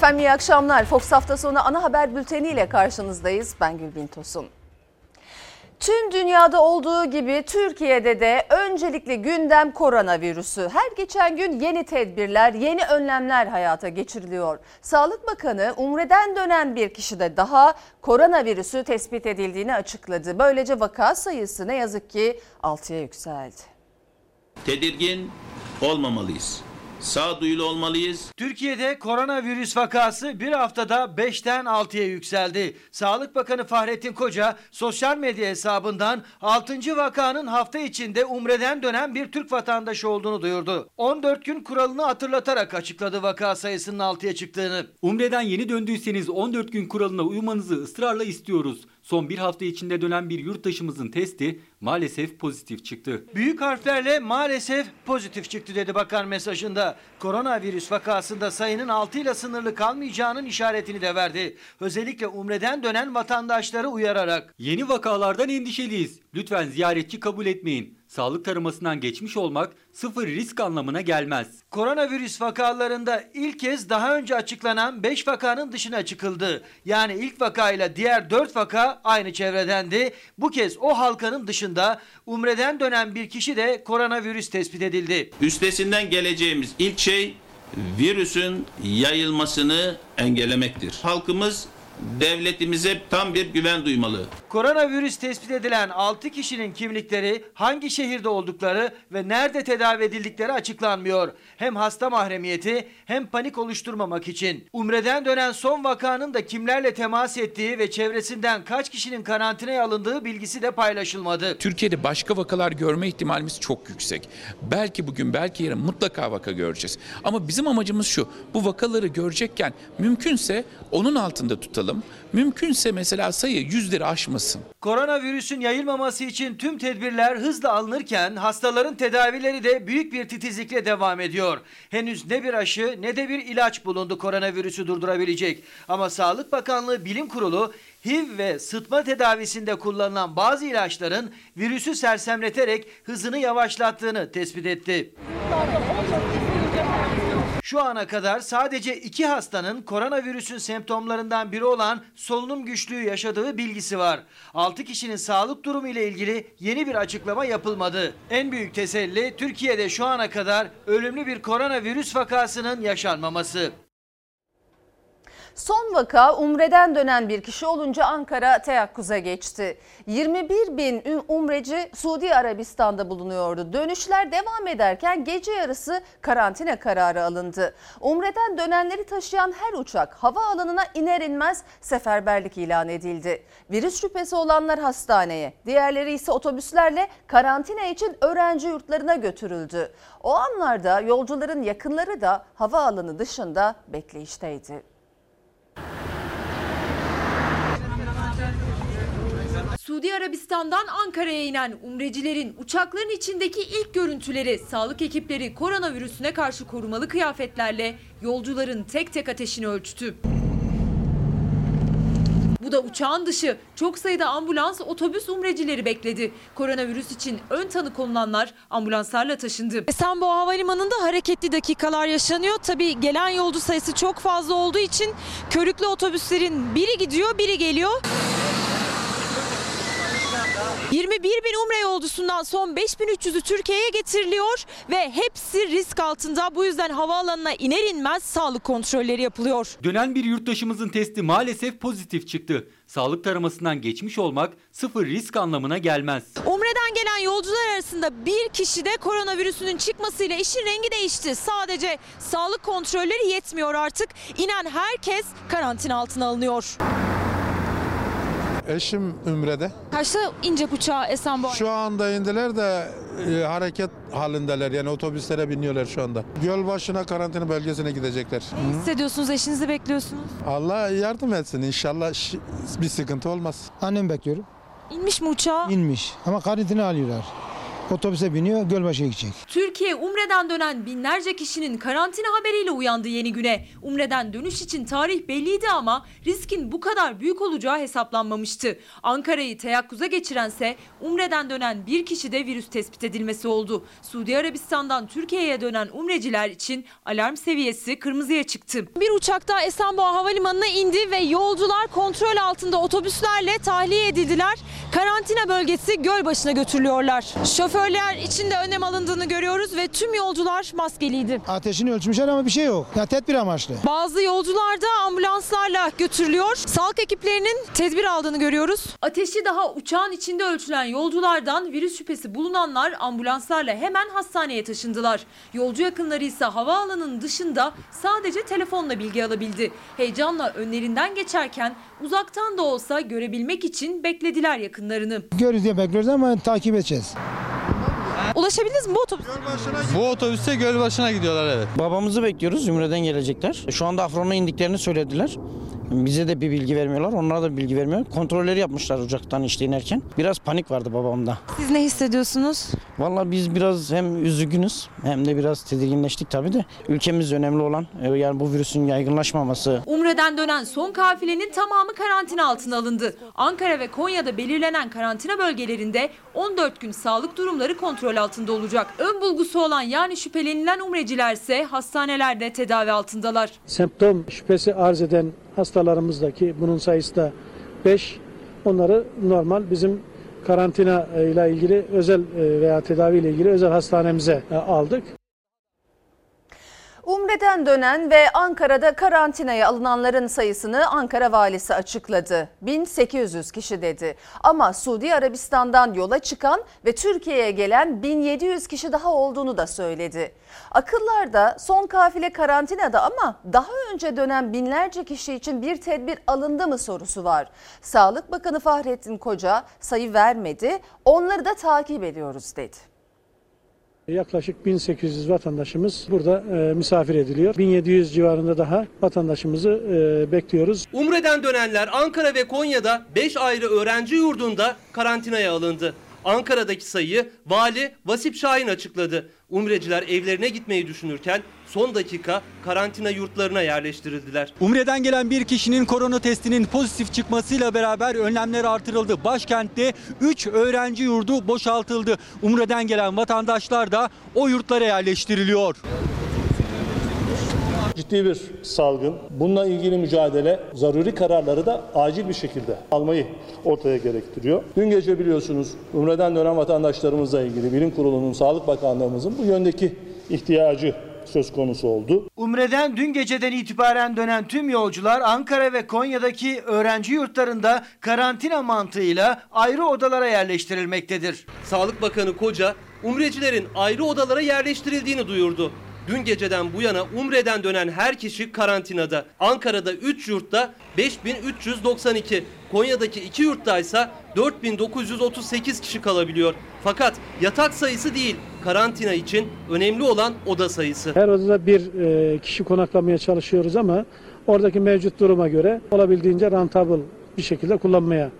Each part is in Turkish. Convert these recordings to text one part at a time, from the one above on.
Efendim iyi akşamlar. Fox hafta sonu ana haber bülteni ile karşınızdayız. Ben Gülbin Tosun. Tüm dünyada olduğu gibi Türkiye'de de öncelikle gündem koronavirüsü. Her geçen gün yeni tedbirler, yeni önlemler hayata geçiriliyor. Sağlık Bakanı Umre'den dönen bir kişide daha koronavirüsü tespit edildiğini açıkladı. Böylece vaka sayısı ne yazık ki 6'ya yükseldi. Tedirgin olmamalıyız. Sağduyulu olmalıyız. Türkiye'de koronavirüs vakası bir haftada 5'ten 6'ya yükseldi. Sağlık Bakanı Fahrettin Koca sosyal medya hesabından 6. vakanın hafta içinde Umre'den dönen bir Türk vatandaşı olduğunu duyurdu. 14 gün kuralını hatırlatarak açıkladı vaka sayısının 6'ya çıktığını. Umre'den yeni döndüyseniz 14 gün kuralına uymanızı ısrarla istiyoruz. Son bir hafta içinde dönen bir yurttaşımızın testi maalesef pozitif çıktı. Büyük harflerle maalesef pozitif çıktı dedi bakan mesajında. Koronavirüs vakasında sayının 6 ile sınırlı kalmayacağının işaretini de verdi. Özellikle Umre'den dönen vatandaşları uyararak. Yeni vakalardan endişeliyiz. Lütfen ziyaretçi kabul etmeyin. Sağlık taramasından geçmiş olmak sıfır risk anlamına gelmez. Koronavirüs vakalarında ilk kez daha önce açıklanan 5 vakanın dışına çıkıldı. Yani ilk vakayla diğer 4 vaka aynı çevredendi. Bu kez o halkanın dışında Umre'den dönen bir kişi de koronavirüs tespit edildi. Üstesinden geleceğimiz ilk şey virüsün yayılmasını engellemektir. Halkımız devletimize tam bir güven duymalı. Koronavirüs tespit edilen 6 kişinin kimlikleri, hangi şehirde oldukları ve nerede tedavi edildikleri açıklanmıyor. Hem hasta mahremiyeti hem panik oluşturmamak için. Umre'den dönen son vakanın da kimlerle temas ettiği ve çevresinden kaç kişinin karantinaya alındığı bilgisi de paylaşılmadı. Türkiye'de başka vakalar görme ihtimalimiz çok yüksek. Belki bugün belki yarın mutlaka vaka göreceğiz. Ama bizim amacımız şu. Bu vakaları görecekken mümkünse onun altında tutalım. Mümkünse mesela sayı yüzleri aşmasın. Koronavirüsün yayılmaması için tüm tedbirler hızla alınırken hastaların tedavileri de büyük bir titizlikle devam ediyor. Henüz ne bir aşı ne de bir ilaç bulundu koronavirüsü durdurabilecek. Ama Sağlık Bakanlığı Bilim Kurulu HIV ve sıtma tedavisinde kullanılan bazı ilaçların virüsü sersemleterek hızını yavaşlattığını tespit etti. Şu ana kadar sadece iki hastanın koronavirüsün semptomlarından biri olan solunum güçlüğü yaşadığı bilgisi var. 6 kişinin sağlık durumu ile ilgili yeni bir açıklama yapılmadı. En büyük teselli Türkiye'de şu ana kadar ölümlü bir koronavirüs vakasının yaşanmaması. Son vaka Umre'den dönen bir kişi olunca Ankara teyakkuza geçti. 21 bin umreci Suudi Arabistan'da bulunuyordu. Dönüşler devam ederken gece yarısı karantina kararı alındı. Umre'den dönenleri taşıyan her uçak havaalanına iner inmez seferberlik ilan edildi. Virüs şüphesi olanlar hastaneye, diğerleri ise otobüslerle karantina için öğrenci yurtlarına götürüldü. O anlarda yolcuların yakınları da havaalanı dışında bekleyişteydi. Suudi Arabistan'dan Ankara'ya inen umrecilerin uçakların içindeki ilk görüntüleri sağlık ekipleri koronavirüsüne karşı korumalı kıyafetlerle yolcuların tek tek ateşini ölçtü. Bu da uçağın dışı. Çok sayıda ambulans, otobüs umrecileri bekledi. Koronavirüs için ön tanı konulanlar ambulanslarla taşındı. Esenboğa Havalimanı'nda hareketli dakikalar yaşanıyor. Tabii gelen yolcu sayısı çok fazla olduğu için körüklü otobüslerin biri gidiyor, biri geliyor. 21 bin umre yolcusundan son 5300'ü Türkiye'ye getiriliyor ve hepsi risk altında. Bu yüzden havaalanına iner inmez sağlık kontrolleri yapılıyor. Dönen bir yurttaşımızın testi maalesef pozitif çıktı. Sağlık taramasından geçmiş olmak sıfır risk anlamına gelmez. Umre'den gelen yolcular arasında bir kişi de koronavirüsünün çıkmasıyla işin rengi değişti. Sadece sağlık kontrolleri yetmiyor artık. İnen herkes karantina altına alınıyor. Eşim Ümre'de. Kaçta inecek uçağa Esenboğa? Şu anda indiler de e, hareket halindeler. Yani otobüslere biniyorlar şu anda. Göl başına karantina bölgesine gidecekler. Ne hissediyorsunuz? Eşinizi bekliyorsunuz. Allah yardım etsin. İnşallah şi- bir sıkıntı olmaz. Annem bekliyorum. İnmiş mi uçağa? İnmiş ama karantina alıyorlar. Otobüse biniyor Gölbaşı'ya gidecek. Türkiye Umre'den dönen binlerce kişinin karantina haberiyle uyandı yeni güne. Umre'den dönüş için tarih belliydi ama riskin bu kadar büyük olacağı hesaplanmamıştı. Ankara'yı teyakkuza geçirense Umre'den dönen bir kişide virüs tespit edilmesi oldu. Suudi Arabistan'dan Türkiye'ye dönen Umreciler için alarm seviyesi kırmızıya çıktı. Bir uçakta Esenboğa Havalimanı'na indi ve yolcular kontrol altında otobüslerle tahliye edildiler. Karantina bölgesi Gölbaşı'na götürülüyorlar. Şoförler için de önlem alındığını görüyoruz ve tüm yolcular maskeliydi. Ateşini ölçmüşler ama bir şey yok. Ya tedbir amaçlı. Bazı yolcular da ambulanslarla götürülüyor. Sağlık ekiplerinin tedbir aldığını görüyoruz. Ateşi daha uçağın içinde ölçülen yolculardan virüs şüphesi bulunanlar ambulanslarla hemen hastaneye taşındılar. Yolcu yakınları ise havaalanının dışında sadece telefonla bilgi alabildi. Heyecanla önlerinden geçerken uzaktan da olsa görebilmek için beklediler yakınlarını. Görürüz diye bekliyoruz ama takip edeceğiz. Ulaşabildiniz mi bu otobüs? Bu otobüste Gölbaşı'na gidiyorlar evet. Babamızı bekliyoruz. Ümre'den gelecekler. Şu anda Afron'a indiklerini söylediler. Bize de bir bilgi vermiyorlar. Onlara da bir bilgi vermiyor. Kontrolleri yapmışlar uçaktan işte inerken. Biraz panik vardı babamda. Siz ne hissediyorsunuz? Vallahi biz biraz hem üzgünüz hem de biraz tedirginleştik tabii de. Ülkemiz önemli olan e, yani bu virüsün yaygınlaşmaması. Umre'den dönen son kafilenin tamamı karantina altına alındı. Ankara ve Konya'da belirlenen karantina bölgelerinde 14 gün sağlık durumları kontrol altında olacak. Ön bulgusu olan yani şüphelenilen umreciler ise hastanelerde tedavi altındalar. semptom şüphesi arz eden hastalarımızdaki bunun sayısı da 5. Onları normal bizim karantina e, ile ilgili özel e, veya tedavi ile ilgili özel hastanemize e, aldık. Umre'den dönen ve Ankara'da karantinaya alınanların sayısını Ankara valisi açıkladı. 1800 kişi dedi. Ama Suudi Arabistan'dan yola çıkan ve Türkiye'ye gelen 1700 kişi daha olduğunu da söyledi. Akıllarda son kafile karantinada ama daha önce dönen binlerce kişi için bir tedbir alındı mı sorusu var. Sağlık Bakanı Fahrettin Koca sayı vermedi. Onları da takip ediyoruz dedi. Yaklaşık 1800 vatandaşımız burada e, misafir ediliyor. 1700 civarında daha vatandaşımızı e, bekliyoruz. Umre'den dönenler Ankara ve Konya'da 5 ayrı öğrenci yurdunda karantinaya alındı. Ankara'daki sayıyı vali Vasip Şahin açıkladı. Umreciler evlerine gitmeyi düşünürken son dakika karantina yurtlarına yerleştirildiler. Umre'den gelen bir kişinin korona testinin pozitif çıkmasıyla beraber önlemler artırıldı. Başkentte 3 öğrenci yurdu boşaltıldı. Umre'den gelen vatandaşlar da o yurtlara yerleştiriliyor. Ciddi bir salgın. Bununla ilgili mücadele zaruri kararları da acil bir şekilde almayı ortaya gerektiriyor. Dün gece biliyorsunuz Umre'den dönen vatandaşlarımızla ilgili Bilim Kurulu'nun, Sağlık Bakanlığımızın bu yöndeki ihtiyacı söz konusu oldu. Umre'den dün geceden itibaren dönen tüm yolcular Ankara ve Konya'daki öğrenci yurtlarında karantina mantığıyla ayrı odalara yerleştirilmektedir. Sağlık Bakanı Koca umrecilerin ayrı odalara yerleştirildiğini duyurdu. Dün geceden bu yana Umre'den dönen her kişi karantinada. Ankara'da 3 yurtta 5392, Konya'daki 2 yurtta ise 4938 kişi kalabiliyor. Fakat yatak sayısı değil, karantina için önemli olan oda sayısı. Her odada bir e, kişi konaklamaya çalışıyoruz ama oradaki mevcut duruma göre olabildiğince rentable bir şekilde kullanmaya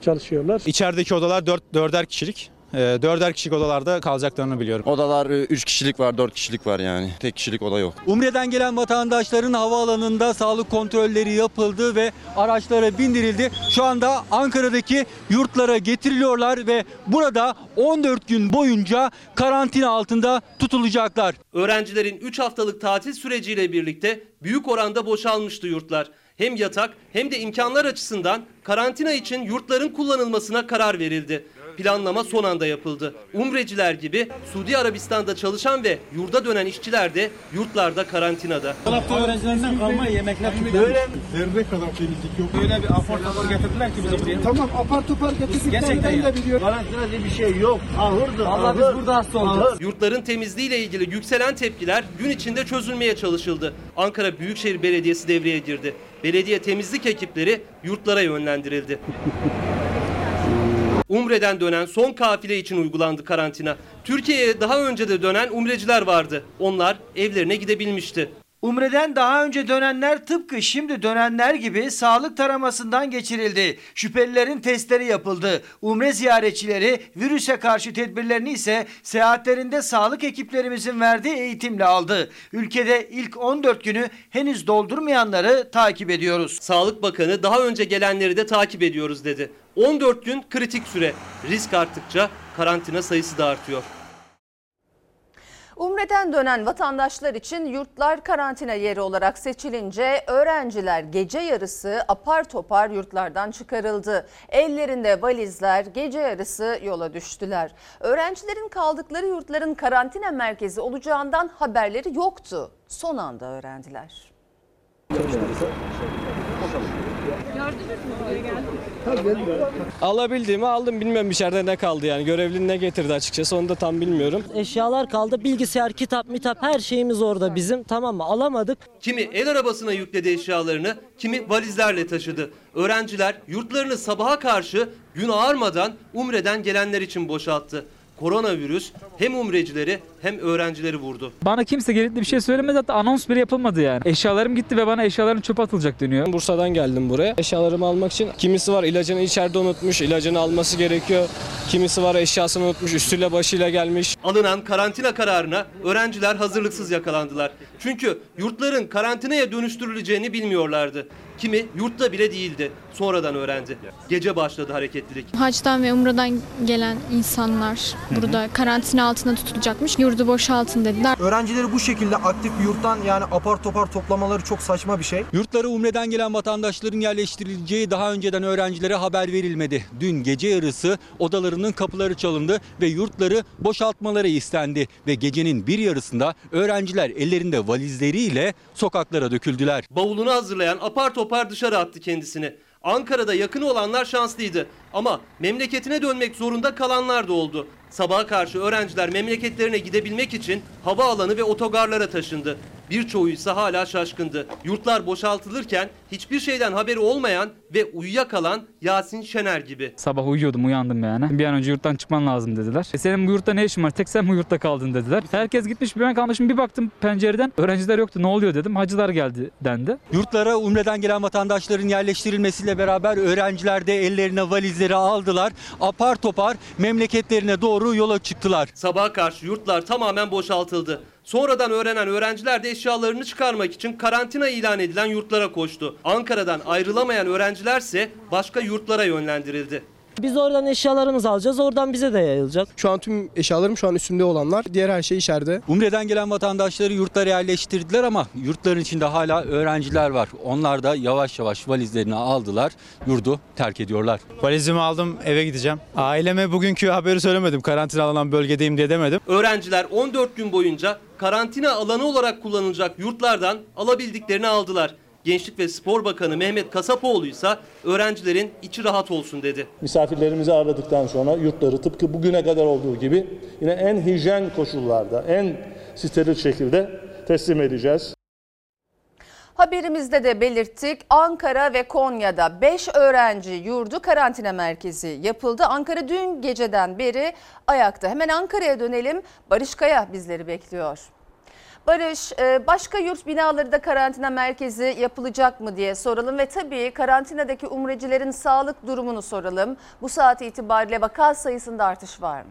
çalışıyorlar. İçerideki odalar 4 dörder kişilik. Ee, dörder kişilik odalarda kalacaklarını biliyorum. Odalar 3 kişilik var, 4 kişilik var yani. Tek kişilik oda yok. Umre'den gelen vatandaşların havaalanında sağlık kontrolleri yapıldı ve araçlara bindirildi. Şu anda Ankara'daki yurtlara getiriliyorlar ve burada 14 gün boyunca karantina altında tutulacaklar. Öğrencilerin 3 haftalık tatil süreciyle birlikte büyük oranda boşalmıştı yurtlar. Hem yatak hem de imkanlar açısından karantina için yurtların kullanılmasına karar verildi. Planlama son anda yapıldı. Umreciler gibi Suudi Arabistan'da çalışan ve yurda dönen işçiler de yurtlarda karantinada. öğrencilerinden kalma yemekler Böyle zerre kadar temizlik yok. Böyle bir apar topar getirdiler ki bize buraya. Tamam apar topar getirdiklerini ben de biliyorum. Karantina diye bir şey yok. Ahırdır. Allah biz burada hasta olduk. Yurtların temizliğiyle ilgili yükselen tepkiler gün içinde çözülmeye çalışıldı. Ankara Büyükşehir Belediyesi devreye girdi. Belediye temizlik ekipleri yurtlara yönlendirildi. Umre'den dönen son kafile için uygulandı karantina. Türkiye'ye daha önce de dönen umreciler vardı. Onlar evlerine gidebilmişti. Umre'den daha önce dönenler tıpkı şimdi dönenler gibi sağlık taramasından geçirildi. Şüphelilerin testleri yapıldı. Umre ziyaretçileri virüse karşı tedbirlerini ise seyahatlerinde sağlık ekiplerimizin verdiği eğitimle aldı. Ülkede ilk 14 günü henüz doldurmayanları takip ediyoruz. Sağlık Bakanı daha önce gelenleri de takip ediyoruz dedi. 14 gün kritik süre. Risk arttıkça karantina sayısı da artıyor. Umre'den dönen vatandaşlar için yurtlar karantina yeri olarak seçilince öğrenciler gece yarısı apar topar yurtlardan çıkarıldı. Ellerinde valizler gece yarısı yola düştüler. Öğrencilerin kaldıkları yurtların karantina merkezi olacağından haberleri yoktu. Son anda öğrendiler. Alabildiğimi aldım. Bilmiyorum içeride ne kaldı yani. Görevli ne getirdi açıkçası onu da tam bilmiyorum. Eşyalar kaldı. Bilgisayar, kitap, mitap her şeyimiz orada bizim. Tamam mı? Alamadık. Kimi el arabasına yükledi eşyalarını, kimi valizlerle taşıdı. Öğrenciler yurtlarını sabaha karşı gün ağarmadan Umre'den gelenler için boşalttı. Koronavirüs hem umrecileri hem öğrencileri vurdu. Bana kimse gelip de bir şey söylemedi hatta anons bile yapılmadı yani. Eşyalarım gitti ve bana eşyalarım çöpe atılacak deniyor. Bursa'dan geldim buraya. Eşyalarımı almak için. Kimisi var ilacını içeride unutmuş. ilacını alması gerekiyor. Kimisi var eşyasını unutmuş. Üstüyle başıyla gelmiş. Alınan karantina kararına öğrenciler hazırlıksız yakalandılar. Çünkü yurtların karantinaya dönüştürüleceğini bilmiyorlardı. Kimi yurtta bile değildi. Sonradan öğrendi. Gece başladı hareketlilik. Haçtan ve Umra'dan gelen insanlar burada karantina altında tutulacakmış. Yurdu boşaltın dediler. Öğrencileri bu şekilde aktif bir yurttan yani apar topar toplamaları çok saçma bir şey. Yurtlara Umre'den gelen vatandaşların yerleştirileceği daha önceden öğrencilere haber verilmedi. Dün gece yarısı odalarının kapıları çalındı ve yurtları boşaltmaları istendi. Ve gecenin bir yarısında öğrenciler ellerinde valizleriyle sokaklara döküldüler. Bavulunu hazırlayan apar topar dışarı attı kendisini. Ankara'da yakın olanlar şanslıydı ama memleketine dönmek zorunda kalanlar da oldu. Sabaha karşı öğrenciler memleketlerine gidebilmek için havaalanı ve otogarlara taşındı. Birçoğu ise hala şaşkındı. Yurtlar boşaltılırken hiçbir şeyden haberi olmayan ve uyuyakalan Yasin Şener gibi. Sabah uyuyordum uyandım yani. Bir an önce yurttan çıkman lazım dediler. E senin bu yurtta ne işin var? Tek sen bu yurtta kaldın dediler. Herkes gitmiş ben kalmışım bir baktım pencereden öğrenciler yoktu ne oluyor dedim. Hacılar geldi dendi. Yurtlara Umre'den gelen vatandaşların yerleştirilmesiyle beraber öğrenciler de ellerine valizleri aldılar. Apar topar memleketlerine doğru yola çıktılar. Sabaha karşı yurtlar tamamen boşaltıldı. Sonradan öğrenen öğrenciler de eşyalarını çıkarmak için karantina ilan edilen yurtlara koştu. Ankara'dan ayrılamayan öğrencilerse başka yurtlara yönlendirildi. Biz oradan eşyalarımızı alacağız. Oradan bize de yayılacak. Şu an tüm eşyalarım şu an üstümde olanlar. Diğer her şey içeride. Umre'den gelen vatandaşları yurtlara yerleştirdiler ama yurtların içinde hala öğrenciler var. Onlar da yavaş yavaş valizlerini aldılar, yurdu terk ediyorlar. Valizimi aldım eve gideceğim. Aileme bugünkü haberi söylemedim. Karantina alınan bölgedeyim diye demedim. Öğrenciler 14 gün boyunca karantina alanı olarak kullanılacak yurtlardan alabildiklerini aldılar. Gençlik ve Spor Bakanı Mehmet Kasapoğlu ise öğrencilerin içi rahat olsun dedi. Misafirlerimizi ağırladıktan sonra yurtları tıpkı bugüne kadar olduğu gibi yine en hijyen koşullarda, en steril şekilde teslim edeceğiz. Haberimizde de belirttik Ankara ve Konya'da 5 öğrenci yurdu karantina merkezi yapıldı. Ankara dün geceden beri ayakta. Hemen Ankara'ya dönelim. Barış Kaya bizleri bekliyor. Barış, e, başka yurt binaları da karantina merkezi yapılacak mı diye soralım ve tabii karantinadaki umrecilerin sağlık durumunu soralım. Bu saat itibariyle vaka sayısında artış var mı?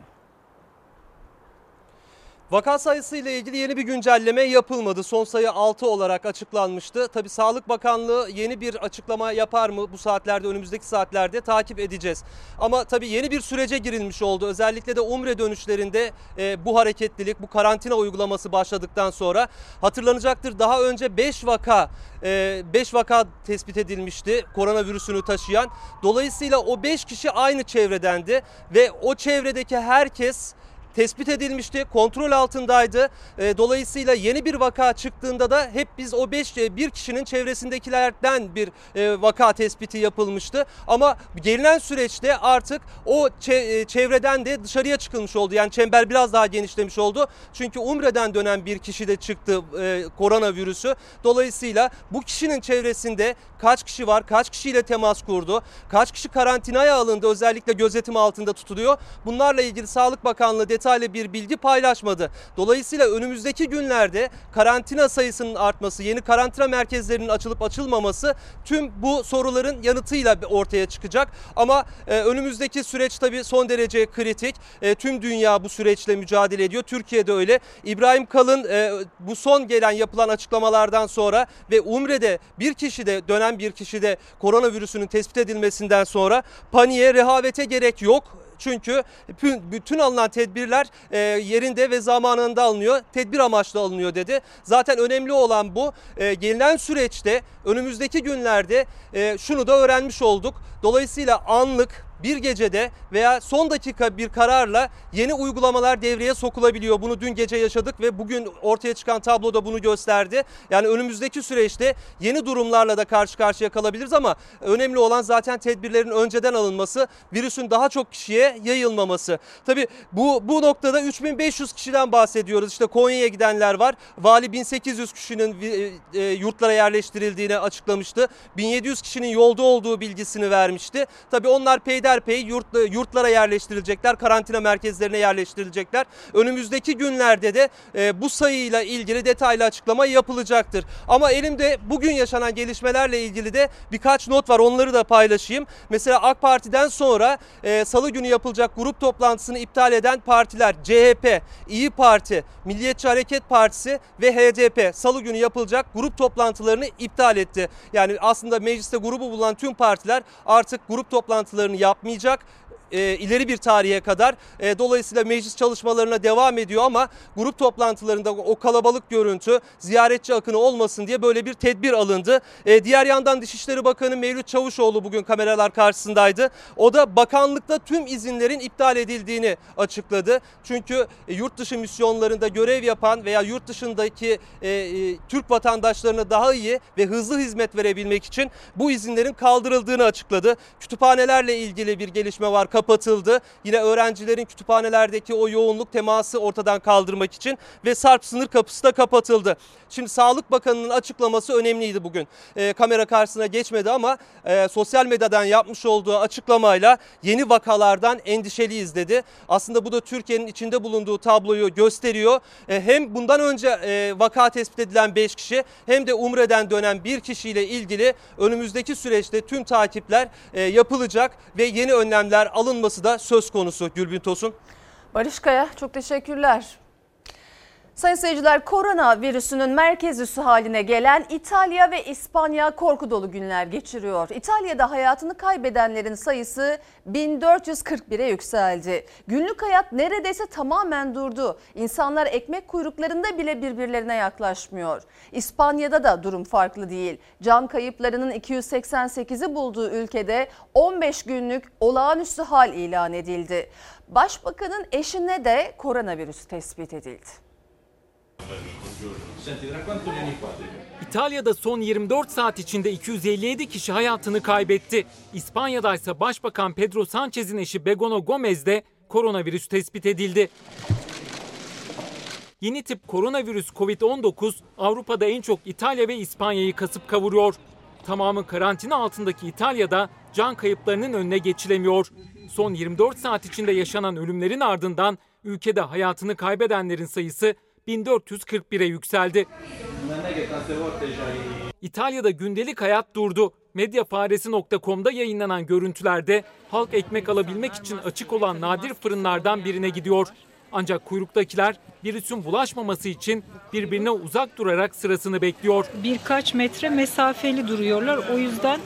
Vaka sayısı ile ilgili yeni bir güncelleme yapılmadı. Son sayı 6 olarak açıklanmıştı. Tabii Sağlık Bakanlığı yeni bir açıklama yapar mı bu saatlerde önümüzdeki saatlerde takip edeceğiz. Ama tabii yeni bir sürece girilmiş oldu. Özellikle de Umre dönüşlerinde e, bu hareketlilik, bu karantina uygulaması başladıktan sonra hatırlanacaktır. Daha önce 5 vaka 5 vaka tespit edilmişti koronavirüsünü taşıyan. Dolayısıyla o 5 kişi aynı çevredendi ve o çevredeki herkes tespit edilmişti, kontrol altındaydı. E, Dolayısıyla yeni bir vaka çıktığında da hep biz o 5 bir kişinin çevresindekilerden bir e, vaka tespiti yapılmıştı. Ama gelinen süreçte artık o çe- e, çevreden de dışarıya çıkılmış oldu. Yani çember biraz daha genişlemiş oldu. Çünkü Umre'den dönen bir kişi de çıktı e, koronavirüsü. Dolayısıyla bu kişinin çevresinde kaç kişi var, kaç kişiyle temas kurdu, kaç kişi karantinaya alındı özellikle gözetim altında tutuluyor. Bunlarla ilgili Sağlık Bakanlığı detay detaylı bir bilgi paylaşmadı. Dolayısıyla önümüzdeki günlerde karantina sayısının artması, yeni karantina merkezlerinin açılıp açılmaması tüm bu soruların yanıtıyla ortaya çıkacak. Ama e, önümüzdeki süreç tabii son derece kritik. E, tüm dünya bu süreçle mücadele ediyor. Türkiye'de öyle. İbrahim Kalın e, bu son gelen yapılan açıklamalardan sonra ve Umre'de bir kişide dönen bir kişide koronavirüsünün tespit edilmesinden sonra paniğe, rehavete gerek yok. Çünkü bütün, alınan tedbirler e, yerinde ve zamanında alınıyor. Tedbir amaçlı alınıyor dedi. Zaten önemli olan bu. E, gelinen süreçte önümüzdeki günlerde e, şunu da öğrenmiş olduk. Dolayısıyla anlık bir gecede veya son dakika bir kararla yeni uygulamalar devreye sokulabiliyor. Bunu dün gece yaşadık ve bugün ortaya çıkan tablo da bunu gösterdi. Yani önümüzdeki süreçte yeni durumlarla da karşı karşıya kalabiliriz ama önemli olan zaten tedbirlerin önceden alınması, virüsün daha çok kişiye yayılmaması. Tabii bu bu noktada 3500 kişiden bahsediyoruz. İşte Konya'ya gidenler var. Vali 1800 kişinin e, e, yurtlara yerleştirildiğini açıklamıştı. 1700 kişinin yolda olduğu bilgisini vermişti. Tabii onlar peyder peyderpey yurt, yurtlara yerleştirilecekler, karantina merkezlerine yerleştirilecekler. Önümüzdeki günlerde de e, bu sayıyla ilgili detaylı açıklama yapılacaktır. Ama elimde bugün yaşanan gelişmelerle ilgili de birkaç not var onları da paylaşayım. Mesela AK Parti'den sonra e, salı günü yapılacak grup toplantısını iptal eden partiler CHP, İyi Parti, Milliyetçi Hareket Partisi ve HDP salı günü yapılacak grup toplantılarını iptal etti. Yani aslında mecliste grubu bulunan tüm partiler artık grup toplantılarını yap yapmayacak e, ileri bir tarihe kadar. E, dolayısıyla meclis çalışmalarına devam ediyor ama grup toplantılarında o kalabalık görüntü, ziyaretçi akını olmasın diye böyle bir tedbir alındı. E, diğer yandan Dışişleri Bakanı Mevlüt Çavuşoğlu bugün kameralar karşısındaydı. O da bakanlıkta tüm izinlerin iptal edildiğini açıkladı. Çünkü e, yurt dışı misyonlarında görev yapan veya yurt dışındaki e, e, Türk vatandaşlarına daha iyi ve hızlı hizmet verebilmek için bu izinlerin kaldırıldığını açıkladı. Kütüphanelerle ilgili bir gelişme var kapatıldı. Yine öğrencilerin kütüphanelerdeki o yoğunluk teması ortadan kaldırmak için ve Sarp sınır kapısı da kapatıldı. Şimdi Sağlık Bakanı'nın açıklaması önemliydi bugün. E, kamera karşısına geçmedi ama e, sosyal medyadan yapmış olduğu açıklamayla yeni vakalardan endişeliyiz dedi. Aslında bu da Türkiye'nin içinde bulunduğu tabloyu gösteriyor. E, hem bundan önce e, vaka tespit edilen 5 kişi hem de Umre'den dönen bir kişiyle ilgili önümüzdeki süreçte tüm takipler e, yapılacak ve yeni önlemler alınacak alınması da söz konusu Gülbin Tosun. Barış Kaya çok teşekkürler. Sayın seyirciler koronavirüsünün merkez üssü haline gelen İtalya ve İspanya korku dolu günler geçiriyor. İtalya'da hayatını kaybedenlerin sayısı 1441'e yükseldi. Günlük hayat neredeyse tamamen durdu. İnsanlar ekmek kuyruklarında bile birbirlerine yaklaşmıyor. İspanya'da da durum farklı değil. Can kayıplarının 288'i bulduğu ülkede 15 günlük olağanüstü hal ilan edildi. Başbakanın eşine de koronavirüs tespit edildi. İtalya'da son 24 saat içinde 257 kişi hayatını kaybetti. İspanya'da ise Başbakan Pedro Sanchez'in eşi Begono Gomez'de koronavirüs tespit edildi. Yeni tip koronavirüs Covid-19 Avrupa'da en çok İtalya ve İspanya'yı kasıp kavuruyor. Tamamı karantina altındaki İtalya'da can kayıplarının önüne geçilemiyor. Son 24 saat içinde yaşanan ölümlerin ardından ülkede hayatını kaybedenlerin sayısı 1441'e yükseldi. İtalya'da gündelik hayat durdu. Medyafaresi.com'da yayınlanan görüntülerde halk ekmek alabilmek için açık olan nadir fırınlardan birine gidiyor. Ancak kuyruktakiler virüsün bulaşmaması için birbirine uzak durarak sırasını bekliyor. Birkaç metre mesafeli duruyorlar. O yüzden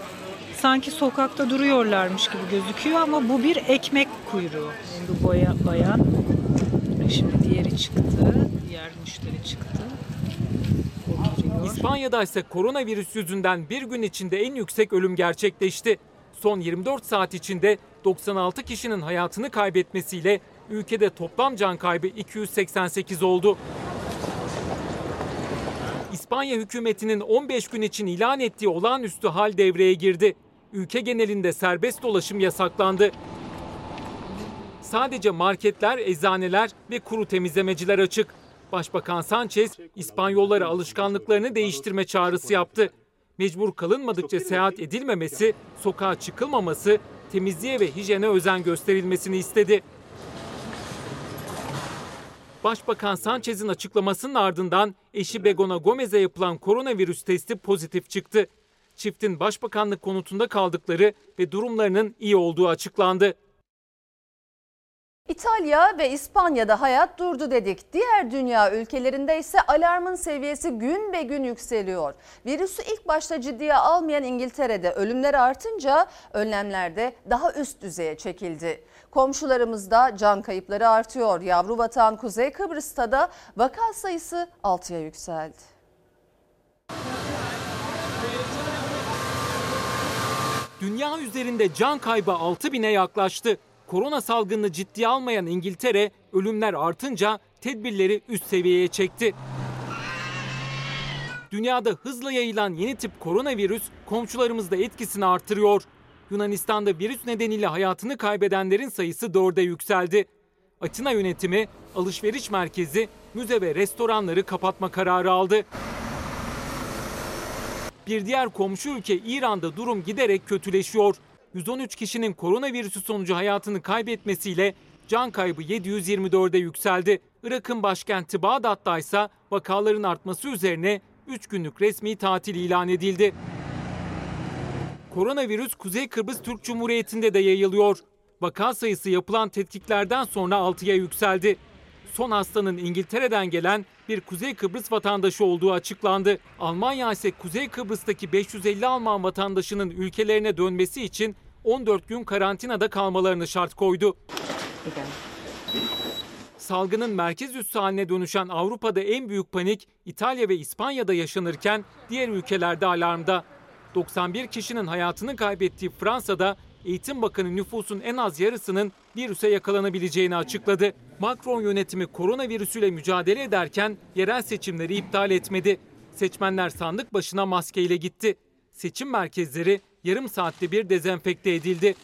sanki sokakta duruyorlarmış gibi gözüküyor ama bu bir ekmek kuyruğu. Bu boya, bayan şimdi diğeri çıktı diğer müşteri çıktı. İspanya'da ise koronavirüs yüzünden bir gün içinde en yüksek ölüm gerçekleşti. Son 24 saat içinde 96 kişinin hayatını kaybetmesiyle ülkede toplam can kaybı 288 oldu. İspanya hükümetinin 15 gün için ilan ettiği olağanüstü hal devreye girdi. Ülke genelinde serbest dolaşım yasaklandı. Sadece marketler, eczaneler ve kuru temizlemeciler açık. Başbakan Sanchez, İspanyollara alışkanlıklarını değiştirme çağrısı yaptı. Mecbur kalınmadıkça seyahat edilmemesi, sokağa çıkılmaması, temizliğe ve hijyene özen gösterilmesini istedi. Başbakan Sanchez'in açıklamasının ardından eşi Begona Gomez'e yapılan koronavirüs testi pozitif çıktı. Çiftin başbakanlık konutunda kaldıkları ve durumlarının iyi olduğu açıklandı. İtalya ve İspanya'da hayat durdu dedik. Diğer dünya ülkelerinde ise alarmın seviyesi gün be gün yükseliyor. Virüsü ilk başta ciddiye almayan İngiltere'de ölümler artınca önlemler de daha üst düzeye çekildi. Komşularımızda can kayıpları artıyor. Yavru vatan Kuzey Kıbrıs'ta da vaka sayısı 6'ya yükseldi. Dünya üzerinde can kaybı 6 bine yaklaştı. Korona salgını ciddiye almayan İngiltere ölümler artınca tedbirleri üst seviyeye çekti. Dünyada hızla yayılan yeni tip koronavirüs komşularımızda etkisini artırıyor. Yunanistan'da virüs nedeniyle hayatını kaybedenlerin sayısı 4'e yükseldi. Atina yönetimi alışveriş merkezi, müze ve restoranları kapatma kararı aldı. Bir diğer komşu ülke İran'da durum giderek kötüleşiyor. 113 kişinin koronavirüsü sonucu hayatını kaybetmesiyle can kaybı 724'e yükseldi. Irak'ın başkenti Bağdat'ta ise vakaların artması üzerine 3 günlük resmi tatil ilan edildi. Koronavirüs Kuzey Kıbrıs Türk Cumhuriyeti'nde de yayılıyor. Vaka sayısı yapılan tetkiklerden sonra 6'ya yükseldi. Son hastanın İngiltere'den gelen bir Kuzey Kıbrıs vatandaşı olduğu açıklandı. Almanya ise Kuzey Kıbrıs'taki 550 Alman vatandaşının ülkelerine dönmesi için 14 gün karantinada kalmalarını şart koydu. Salgının merkez üssü haline dönüşen Avrupa'da en büyük panik İtalya ve İspanya'da yaşanırken diğer ülkelerde alarmda. 91 kişinin hayatını kaybettiği Fransa'da Eğitim Bakanı nüfusun en az yarısının virüse yakalanabileceğini açıkladı. Macron yönetimi koronavirüsüyle mücadele ederken yerel seçimleri iptal etmedi. Seçmenler sandık başına maskeyle gitti. Seçim merkezleri yarım saatte bir dezenfekte edildi.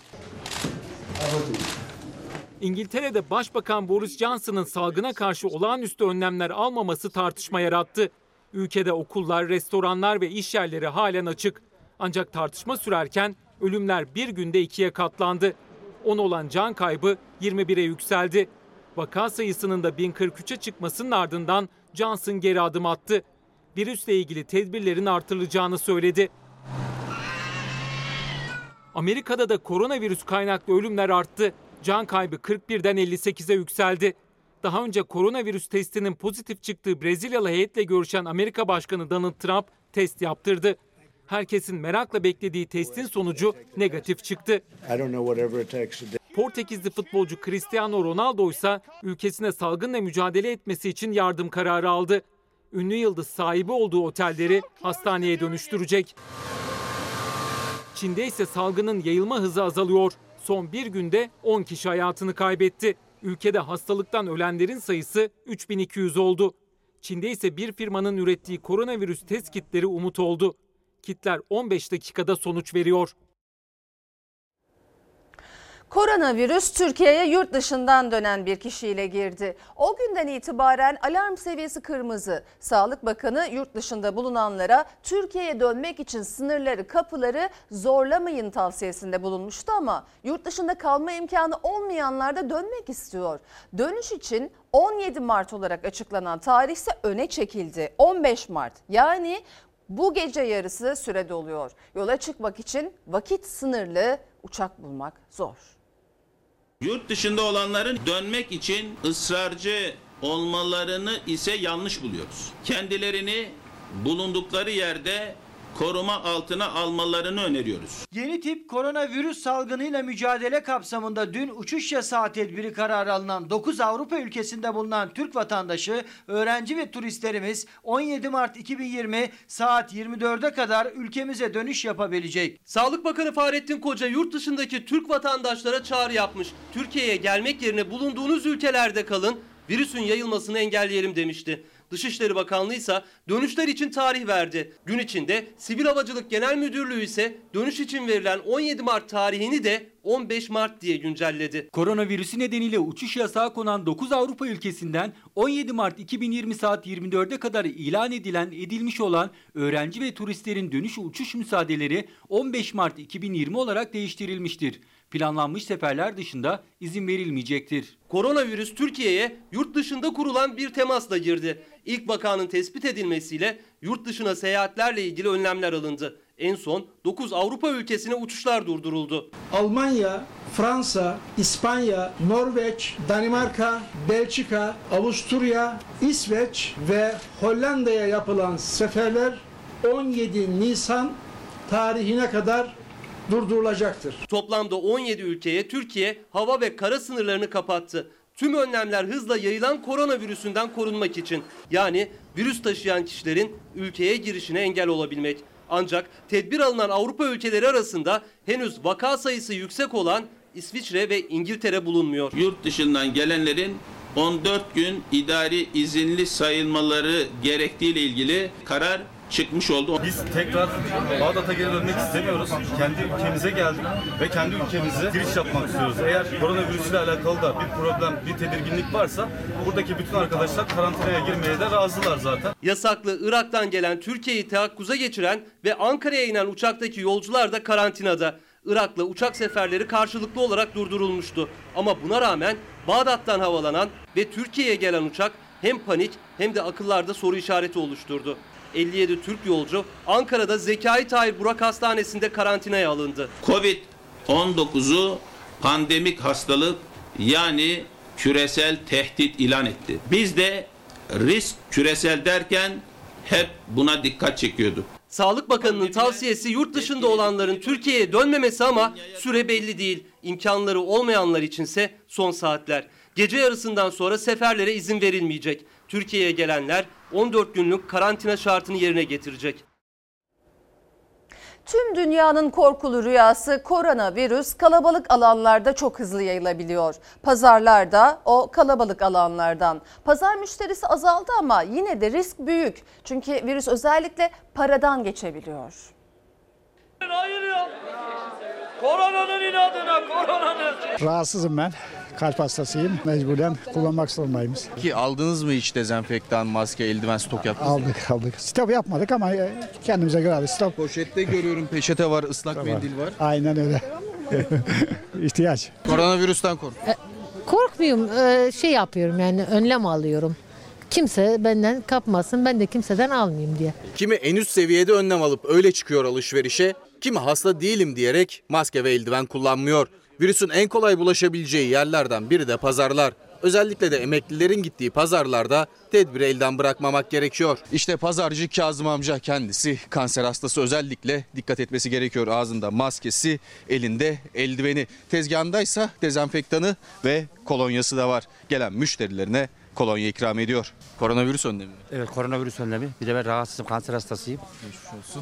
İngiltere'de Başbakan Boris Johnson'ın salgına karşı olağanüstü önlemler almaması tartışma yarattı. Ülkede okullar, restoranlar ve iş yerleri halen açık. Ancak tartışma sürerken ölümler bir günde ikiye katlandı. 10 olan can kaybı 21'e yükseldi. Vaka sayısının da 1043'e çıkmasının ardından Johnson geri adım attı. Virüsle ilgili tedbirlerin artırılacağını söyledi. Amerika'da da koronavirüs kaynaklı ölümler arttı. Can kaybı 41'den 58'e yükseldi. Daha önce koronavirüs testinin pozitif çıktığı Brezilyalı heyetle görüşen Amerika Başkanı Donald Trump test yaptırdı. Herkesin merakla beklediği testin sonucu negatif çıktı. Portekizli futbolcu Cristiano Ronaldo ise ülkesine salgınla mücadele etmesi için yardım kararı aldı. Ünlü yıldız sahibi olduğu otelleri hastaneye dönüştürecek. Çin'de ise salgının yayılma hızı azalıyor. Son bir günde 10 kişi hayatını kaybetti. Ülkede hastalıktan ölenlerin sayısı 3200 oldu. Çin'de ise bir firmanın ürettiği koronavirüs test kitleri umut oldu. Kitler 15 dakikada sonuç veriyor. Koronavirüs Türkiye'ye yurt dışından dönen bir kişiyle girdi. O günden itibaren alarm seviyesi kırmızı. Sağlık Bakanı yurt dışında bulunanlara Türkiye'ye dönmek için sınırları, kapıları zorlamayın tavsiyesinde bulunmuştu ama yurt dışında kalma imkanı olmayanlar da dönmek istiyor. Dönüş için 17 Mart olarak açıklanan tarih ise öne çekildi. 15 Mart yani bu gece yarısı süre doluyor. Yola çıkmak için vakit sınırlı, uçak bulmak zor. Yurt dışında olanların dönmek için ısrarcı olmalarını ise yanlış buluyoruz. Kendilerini bulundukları yerde koruma altına almalarını öneriyoruz. Yeni tip koronavirüs salgınıyla mücadele kapsamında dün uçuş yasağı tedbiri kararı alınan 9 Avrupa ülkesinde bulunan Türk vatandaşı, öğrenci ve turistlerimiz 17 Mart 2020 saat 24'e kadar ülkemize dönüş yapabilecek. Sağlık Bakanı Fahrettin Koca yurt dışındaki Türk vatandaşlara çağrı yapmış. Türkiye'ye gelmek yerine bulunduğunuz ülkelerde kalın, virüsün yayılmasını engelleyelim demişti. Dışişleri Bakanlığı ise dönüşler için tarih verdi. Gün içinde Sivil Havacılık Genel Müdürlüğü ise dönüş için verilen 17 Mart tarihini de 15 Mart diye güncelledi. Koronavirüsü nedeniyle uçuş yasağı konan 9 Avrupa ülkesinden 17 Mart 2020 saat 24'e kadar ilan edilen edilmiş olan öğrenci ve turistlerin dönüş uçuş müsaadeleri 15 Mart 2020 olarak değiştirilmiştir. Planlanmış seferler dışında izin verilmeyecektir. Koronavirüs Türkiye'ye yurt dışında kurulan bir temasla girdi. İlk vakanın tespit edilmesiyle yurt dışına seyahatlerle ilgili önlemler alındı. En son 9 Avrupa ülkesine uçuşlar durduruldu. Almanya, Fransa, İspanya, Norveç, Danimarka, Belçika, Avusturya, İsveç ve Hollanda'ya yapılan seferler 17 Nisan tarihine kadar durdurulacaktır. Toplamda 17 ülkeye Türkiye hava ve kara sınırlarını kapattı. Tüm önlemler hızla yayılan koronavirüsünden korunmak için. Yani virüs taşıyan kişilerin ülkeye girişine engel olabilmek. Ancak tedbir alınan Avrupa ülkeleri arasında henüz vaka sayısı yüksek olan İsviçre ve İngiltere bulunmuyor. Yurt dışından gelenlerin 14 gün idari izinli sayılmaları gerektiğiyle ilgili karar çıkmış oldu. Biz tekrar Bağdat'a geri dönmek istemiyoruz. Kendi ülkemize geldik ve kendi ülkemize giriş yapmak istiyoruz. Eğer koronavirüsüyle alakalı da bir problem, bir tedirginlik varsa buradaki bütün arkadaşlar karantinaya girmeye de razılar zaten. Yasaklı Irak'tan gelen Türkiye'yi teakkuza geçiren ve Ankara'ya inen uçaktaki yolcular da karantinada. Irak'la uçak seferleri karşılıklı olarak durdurulmuştu. Ama buna rağmen Bağdat'tan havalanan ve Türkiye'ye gelen uçak hem panik hem de akıllarda soru işareti oluşturdu. 57 Türk yolcu Ankara'da Zekai Tahir Burak Hastanesi'nde karantinaya alındı. Covid-19'u pandemik hastalık yani küresel tehdit ilan etti. Biz de risk küresel derken hep buna dikkat çekiyorduk. Sağlık Bakanı'nın tavsiyesi yurt dışında olanların Türkiye'ye dönmemesi ama süre belli değil. İmkanları olmayanlar içinse son saatler. Gece yarısından sonra seferlere izin verilmeyecek. Türkiye'ye gelenler 14 günlük karantina şartını yerine getirecek. Tüm dünyanın korkulu rüyası koronavirüs kalabalık alanlarda çok hızlı yayılabiliyor. Pazarlarda o kalabalık alanlardan. Pazar müşterisi azaldı ama yine de risk büyük. Çünkü virüs özellikle paradan geçebiliyor. Hayır ya. Koronanın inadına koronanın. Rahatsızım ben. Kalp hastasıyım. Mecburen kullanmak zorundayız. Ki aldınız mı hiç dezenfektan, maske, eldiven stok yaptınız mı? Aldık aldık. Stop yapmadık ama e, kendimize göre aldık. Stop. Poşette görüyorum peçete var, ıslak mendil var. Aynen öyle. İhtiyaç. Koronavirüsten kork. Korkmuyorum. Ee, şey yapıyorum yani önlem alıyorum. Kimse benden kapmasın ben de kimseden almayayım diye. Kimi en üst seviyede önlem alıp öyle çıkıyor alışverişe, kimi hasta değilim diyerek maske ve eldiven kullanmıyor. Virüsün en kolay bulaşabileceği yerlerden biri de pazarlar. Özellikle de emeklilerin gittiği pazarlarda tedbiri elden bırakmamak gerekiyor. İşte pazarcı Kazım amca kendisi kanser hastası özellikle dikkat etmesi gerekiyor. Ağzında maskesi, elinde eldiveni. Tezgahındaysa dezenfektanı ve kolonyası da var. Gelen müşterilerine kolonya ikram ediyor. Koronavirüs önlemi. Evet koronavirüs önlemi. Bir de ben rahatsızım kanser hastasıyım.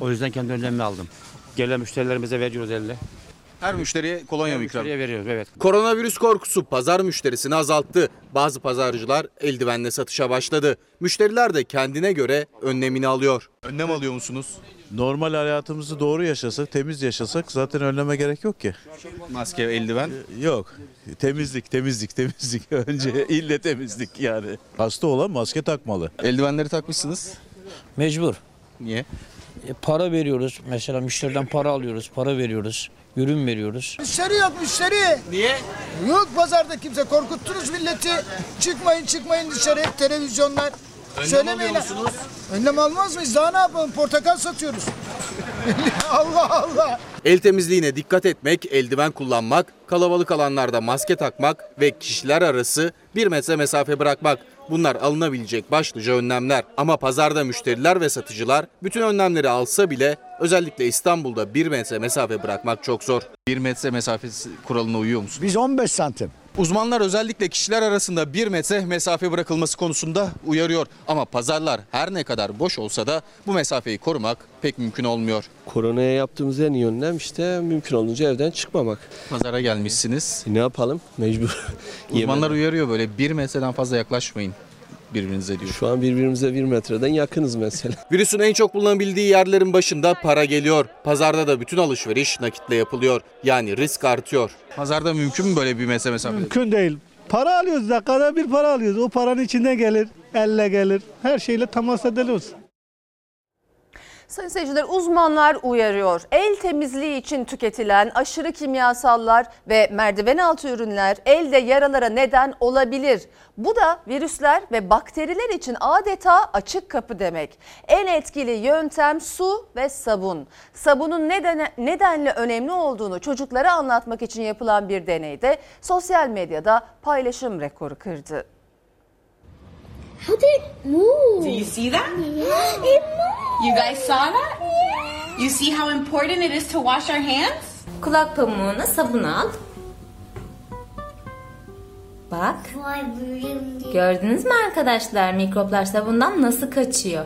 O yüzden kendi önlemimi aldım. Gelen müşterilerimize veriyoruz elle. Her müşteriye kolonya mı ikram? Müşteriye veriyoruz evet. Koronavirüs korkusu pazar müşterisini azalttı. Bazı pazarcılar eldivenle satışa başladı. Müşteriler de kendine göre önlemini alıyor. Önlem alıyor musunuz? Normal hayatımızı doğru yaşasak, temiz yaşasak zaten önleme gerek yok ki. Maske, eldiven? Yok. Temizlik, temizlik, temizlik. Önce ille temizlik yani. Hasta olan maske takmalı. Eldivenleri takmışsınız. Mecbur. Niye? E, para veriyoruz. Mesela müşteriden para alıyoruz, para veriyoruz, ürün veriyoruz. Müşteri yok müşteri. Niye? Yok pazarda kimse korkuttunuz milleti. Çıkmayın çıkmayın dışarı hep televizyonlar. Önlem Söylemeyin. musunuz? Önlem almaz mıyız? Daha ne yapalım? Portakal satıyoruz. Allah Allah. El temizliğine dikkat etmek, eldiven kullanmak, kalabalık alanlarda maske takmak ve kişiler arası bir metre mesafe bırakmak. Bunlar alınabilecek başlıca önlemler. Ama pazarda müşteriler ve satıcılar bütün önlemleri alsa bile özellikle İstanbul'da bir metre mesafe bırakmak çok zor. Bir metre mesafesi kuralına uyuyor musunuz? Biz 15 santim. Uzmanlar özellikle kişiler arasında bir metre mesafe bırakılması konusunda uyarıyor. Ama pazarlar her ne kadar boş olsa da bu mesafeyi korumak pek mümkün olmuyor. Koronaya yaptığımız en iyi önlem işte mümkün olunca evden çıkmamak. Pazara gelmişsiniz. Ne yapalım? Mecbur. Uzmanlar uyarıyor böyle bir metreden fazla yaklaşmayın birbirinize diyor. Şu an birbirimize bir metreden yakınız mesela. Virüsün en çok bulunabildiği yerlerin başında para geliyor. Pazarda da bütün alışveriş nakitle yapılıyor. Yani risk artıyor. Pazarda mümkün mü böyle bir metre mesafe? Mümkün değil. Para alıyoruz dakikada bir para alıyoruz. O paranın içinde gelir, elle gelir. Her şeyle temas ediyoruz. Sayın seyirciler uzmanlar uyarıyor. El temizliği için tüketilen aşırı kimyasallar ve merdiven altı ürünler elde yaralara neden olabilir. Bu da virüsler ve bakteriler için adeta açık kapı demek. En etkili yöntem su ve sabun. Sabunun neden, nedenle önemli olduğunu çocuklara anlatmak için yapılan bir deneyde sosyal medyada paylaşım rekoru kırdı. How did it move? Do you see that? Yeah. It moved. You guys saw that? Yeah. You see how important it is to wash our hands? Kulak pamuğuna sabun al. Bak. Gördünüz mü arkadaşlar mikroplar sabundan nasıl kaçıyor?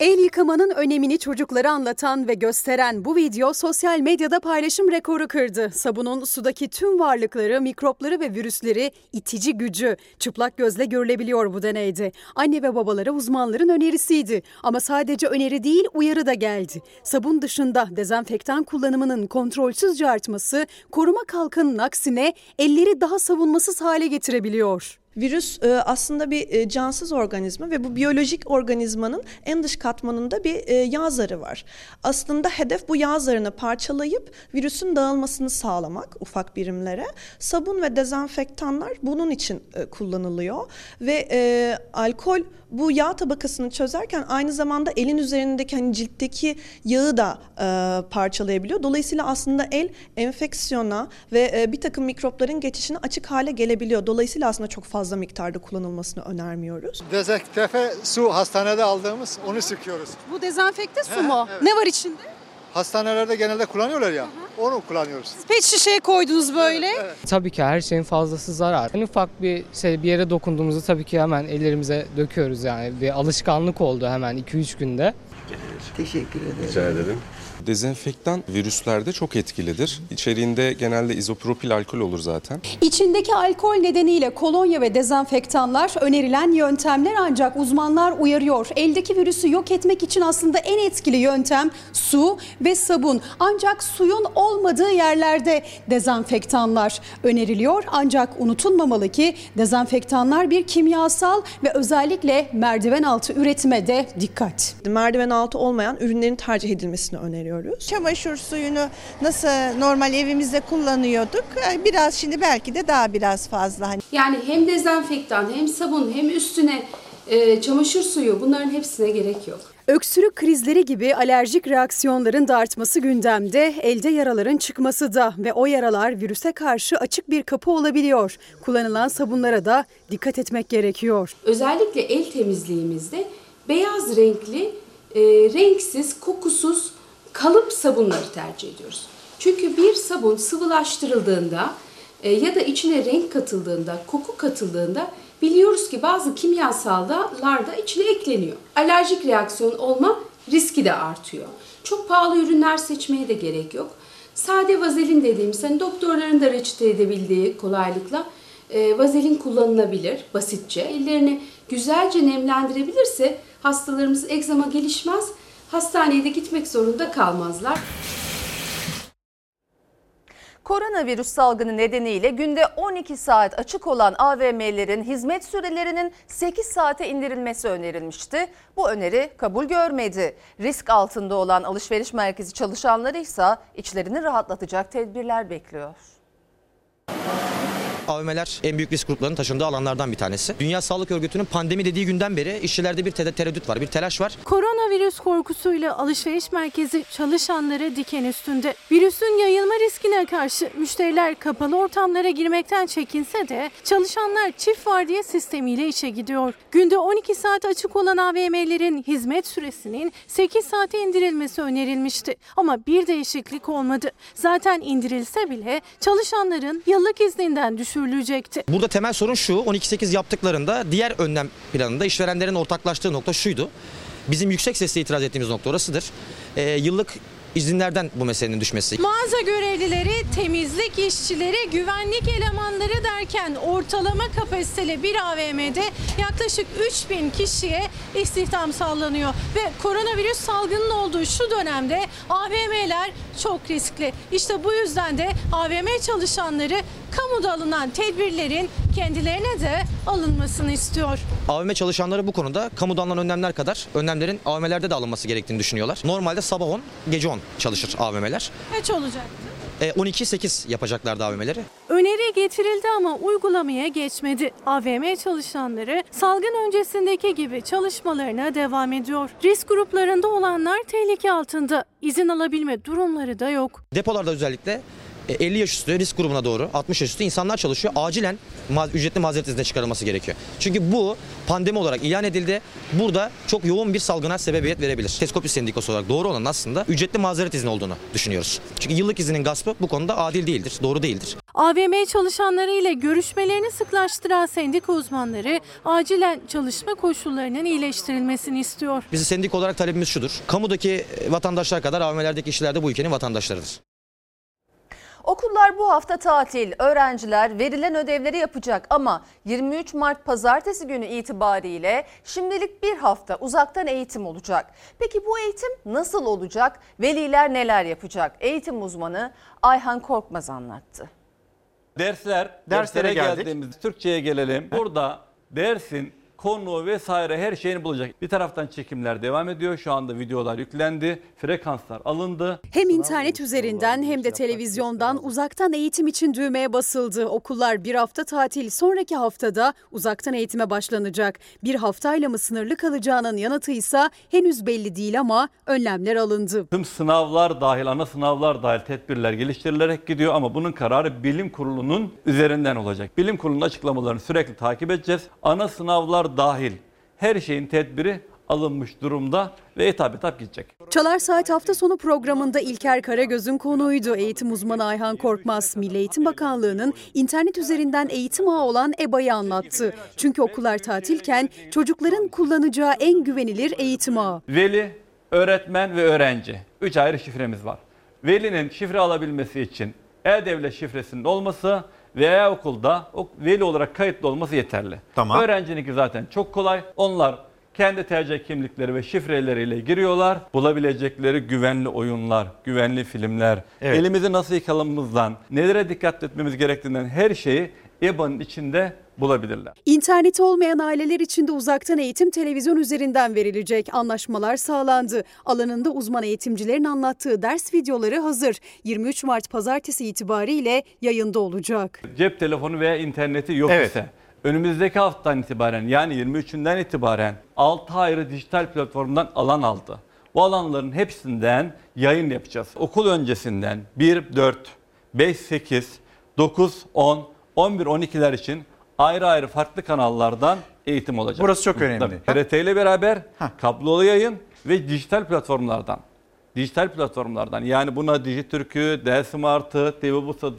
El yıkamanın önemini çocuklara anlatan ve gösteren bu video sosyal medyada paylaşım rekoru kırdı. Sabunun sudaki tüm varlıkları, mikropları ve virüsleri itici gücü çıplak gözle görülebiliyor bu deneyde. Anne ve babalara uzmanların önerisiydi. Ama sadece öneri değil uyarı da geldi. Sabun dışında dezenfektan kullanımının kontrolsüzce artması koruma kalkanının aksine elleri daha savunmasız hale getirebiliyor. Virüs e, aslında bir e, cansız organizma ve bu biyolojik organizmanın en dış katmanında bir e, yağ zarı var. Aslında hedef bu yağ zarını parçalayıp virüsün dağılmasını sağlamak ufak birimlere. Sabun ve dezenfektanlar bunun için kullanılıyor ve alkol bu yağ tabakasını çözerken aynı zamanda elin üzerindeki hani ciltteki yağı da e, parçalayabiliyor. Dolayısıyla aslında el enfeksiyona ve e, bir takım mikropların geçişine açık hale gelebiliyor. Dolayısıyla aslında çok fazla miktarda kullanılmasını önermiyoruz. Dezenfekte su hastanede aldığımız onu sıkıyoruz. Bu dezenfekte su He, mu? evet. Ne var içinde? Hastanelerde genelde kullanıyorlar ya. Onu kullanıyoruz. Pet şişeye koydunuz böyle. Tabii ki her şeyin fazlası zarar. En ufak bir şey bir yere dokunduğumuzda tabii ki hemen ellerimize döküyoruz yani. Bir alışkanlık oldu hemen 2-3 günde. Teşekkür ederim. Rica ederim. Dezenfektan virüslerde çok etkilidir. İçeriğinde genelde izopropil alkol olur zaten. İçindeki alkol nedeniyle kolonya ve dezenfektanlar önerilen yöntemler ancak uzmanlar uyarıyor. Eldeki virüsü yok etmek için aslında en etkili yöntem su ve sabun. Ancak suyun olmadığı yerlerde dezenfektanlar öneriliyor. Ancak unutulmamalı ki dezenfektanlar bir kimyasal ve özellikle merdiven altı üretime de dikkat. Merdiven altı olmayan ürünlerin tercih edilmesini öneriyoruz. Çamaşır suyunu nasıl normal evimizde kullanıyorduk biraz şimdi belki de daha biraz fazla. Hani Yani hem dezenfektan hem sabun hem üstüne e, çamaşır suyu bunların hepsine gerek yok. Öksürük krizleri gibi alerjik reaksiyonların da artması gündemde, elde yaraların çıkması da ve o yaralar virüse karşı açık bir kapı olabiliyor. Kullanılan sabunlara da dikkat etmek gerekiyor. Özellikle el temizliğimizde beyaz renkli, e, renksiz, kokusuz kalıp sabunları tercih ediyoruz. Çünkü bir sabun sıvılaştırıldığında e, ya da içine renk katıldığında, koku katıldığında biliyoruz ki bazı kimyasallar da içine ekleniyor. Alerjik reaksiyon olma riski de artıyor. Çok pahalı ürünler seçmeye de gerek yok. Sade vazelin dediğimiz, hani doktorların da reçete edebildiği kolaylıkla e, vazelin kullanılabilir basitçe. Ellerini güzelce nemlendirebilirse hastalarımız egzama gelişmez, hastaneye de gitmek zorunda kalmazlar. Koronavirüs salgını nedeniyle günde 12 saat açık olan AVM'lerin hizmet sürelerinin 8 saate indirilmesi önerilmişti. Bu öneri kabul görmedi. Risk altında olan alışveriş merkezi çalışanları ise içlerini rahatlatacak tedbirler bekliyor. AVM'ler en büyük risk gruplarının taşındığı alanlardan bir tanesi. Dünya Sağlık Örgütü'nün pandemi dediği günden beri işçilerde bir tereddüt var, bir telaş var. Koronavirüs korkusuyla alışveriş merkezi çalışanları diken üstünde. Virüsün yayılma riskine karşı müşteriler kapalı ortamlara girmekten çekinse de çalışanlar çift vardiya sistemiyle işe gidiyor. Günde 12 saat açık olan AVM'lerin hizmet süresinin 8 saate indirilmesi önerilmişti. Ama bir değişiklik olmadı. Zaten indirilse bile çalışanların yıllık izninden düşürülecekti. Burada temel sorun şu, 12-8 yaptıklarında diğer önlem planında işverenlerin ortaklaştığı nokta şuydu. Bizim yüksek sesle itiraz ettiğimiz nokta orasıdır. Ee, yıllık izinlerden bu meselenin düşmesi. Mağaza görevlileri, temizlik işçileri, güvenlik elemanları derken ortalama kapasiteli bir AVM'de yaklaşık 3000 kişiye istihdam sağlanıyor. Ve koronavirüs salgının olduğu şu dönemde AVM'ler çok riskli. İşte bu yüzden de AVM çalışanları kamuda alınan tedbirlerin kendilerine de alınmasını istiyor. AVM çalışanları bu konuda kamuda alınan önlemler kadar önlemlerin AVM'lerde de alınması gerektiğini düşünüyorlar. Normalde sabah 10, gece 10 çalışır AVM'ler. Kaç olacak? E, 12-8 yapacaklardı AVM'leri. Öneri getirildi ama uygulamaya geçmedi. AVM çalışanları salgın öncesindeki gibi çalışmalarına devam ediyor. Risk gruplarında olanlar tehlike altında. İzin alabilme durumları da yok. Depolarda özellikle e, 50 yaş üstü risk grubuna doğru 60 yaş üstü insanlar çalışıyor. Acilen ma- ücretli mazeret iznine çıkarılması gerekiyor. Çünkü bu pandemi olarak ilan edildi. Burada çok yoğun bir salgına sebebiyet verebilir. Teskopi Sendikası olarak doğru olan aslında ücretli mazeret izni olduğunu düşünüyoruz. Çünkü yıllık izinin gaspı bu konuda adil değildir, doğru değildir. AVM çalışanları ile görüşmelerini sıklaştıran sendika uzmanları acilen çalışma koşullarının iyileştirilmesini istiyor. Bizi sendik olarak talebimiz şudur. Kamudaki e, vatandaşlar kadar AVM'lerdeki işçiler de bu ülkenin vatandaşlarıdır. Okullar bu hafta tatil. Öğrenciler verilen ödevleri yapacak ama 23 Mart pazartesi günü itibariyle şimdilik bir hafta uzaktan eğitim olacak. Peki bu eğitim nasıl olacak? Veliler neler yapacak? Eğitim uzmanı Ayhan Korkmaz anlattı. Dersler, derslere geldiğimizde Türkçe'ye gelelim. Burada dersin konu vesaire her şeyini bulacak. Bir taraftan çekimler devam ediyor. Şu anda videolar yüklendi. Frekanslar alındı. Hem internet üzerinden hem de televizyondan uzaktan eğitim için düğmeye basıldı. Okullar bir hafta tatil, sonraki haftada uzaktan eğitime başlanacak. Bir haftayla mı sınırlı kalacağının yanıtı ise henüz belli değil ama önlemler alındı. Tüm sınavlar dahil, ana sınavlar dahil tedbirler geliştirilerek gidiyor ama bunun kararı bilim kurulunun üzerinden olacak. Bilim kurulunun açıklamalarını sürekli takip edeceğiz. Ana sınavlar dahil her şeyin tedbiri alınmış durumda ve etap etap gidecek. Çalar Saat hafta sonu programında İlker Karagöz'ün konuğuydu. Eğitim uzmanı Ayhan Korkmaz, Milli Eğitim Bakanlığı'nın internet üzerinden eğitim ağı olan EBA'yı anlattı. Çünkü okullar tatilken çocukların kullanacağı en güvenilir eğitim ağı. Veli, öğretmen ve öğrenci. Üç ayrı şifremiz var. Velinin şifre alabilmesi için e-devlet şifresinin olması veya okulda o veli olarak kayıtlı olması yeterli. Tamam. Öğrencininki zaten çok kolay. Onlar kendi tercih kimlikleri ve şifreleriyle giriyorlar. Bulabilecekleri güvenli oyunlar, güvenli filmler, Evet. elimizi nasıl yıkamamızdan, nelere dikkat etmemiz gerektiğinden her şeyi EBA'nın içinde bulabilirler. İnterneti olmayan aileler için de uzaktan eğitim televizyon üzerinden verilecek. Anlaşmalar sağlandı. Alanında uzman eğitimcilerin anlattığı ders videoları hazır. 23 Mart pazartesi itibariyle yayında olacak. cep telefonu veya interneti yok Evet. ise önümüzdeki haftadan itibaren yani 23'ünden itibaren 6 ayrı dijital platformdan alan aldı. Bu alanların hepsinden yayın yapacağız. Okul öncesinden 1, 4, 5, 8, 9, 10, 11, 12'ler için ayrı ayrı farklı kanallardan eğitim olacak. Burası çok önemli. Tabii. TRT ile beraber kablolu yayın ve dijital platformlardan. Dijital platformlardan yani buna Dijitürk'ü, Dersim Artı, TV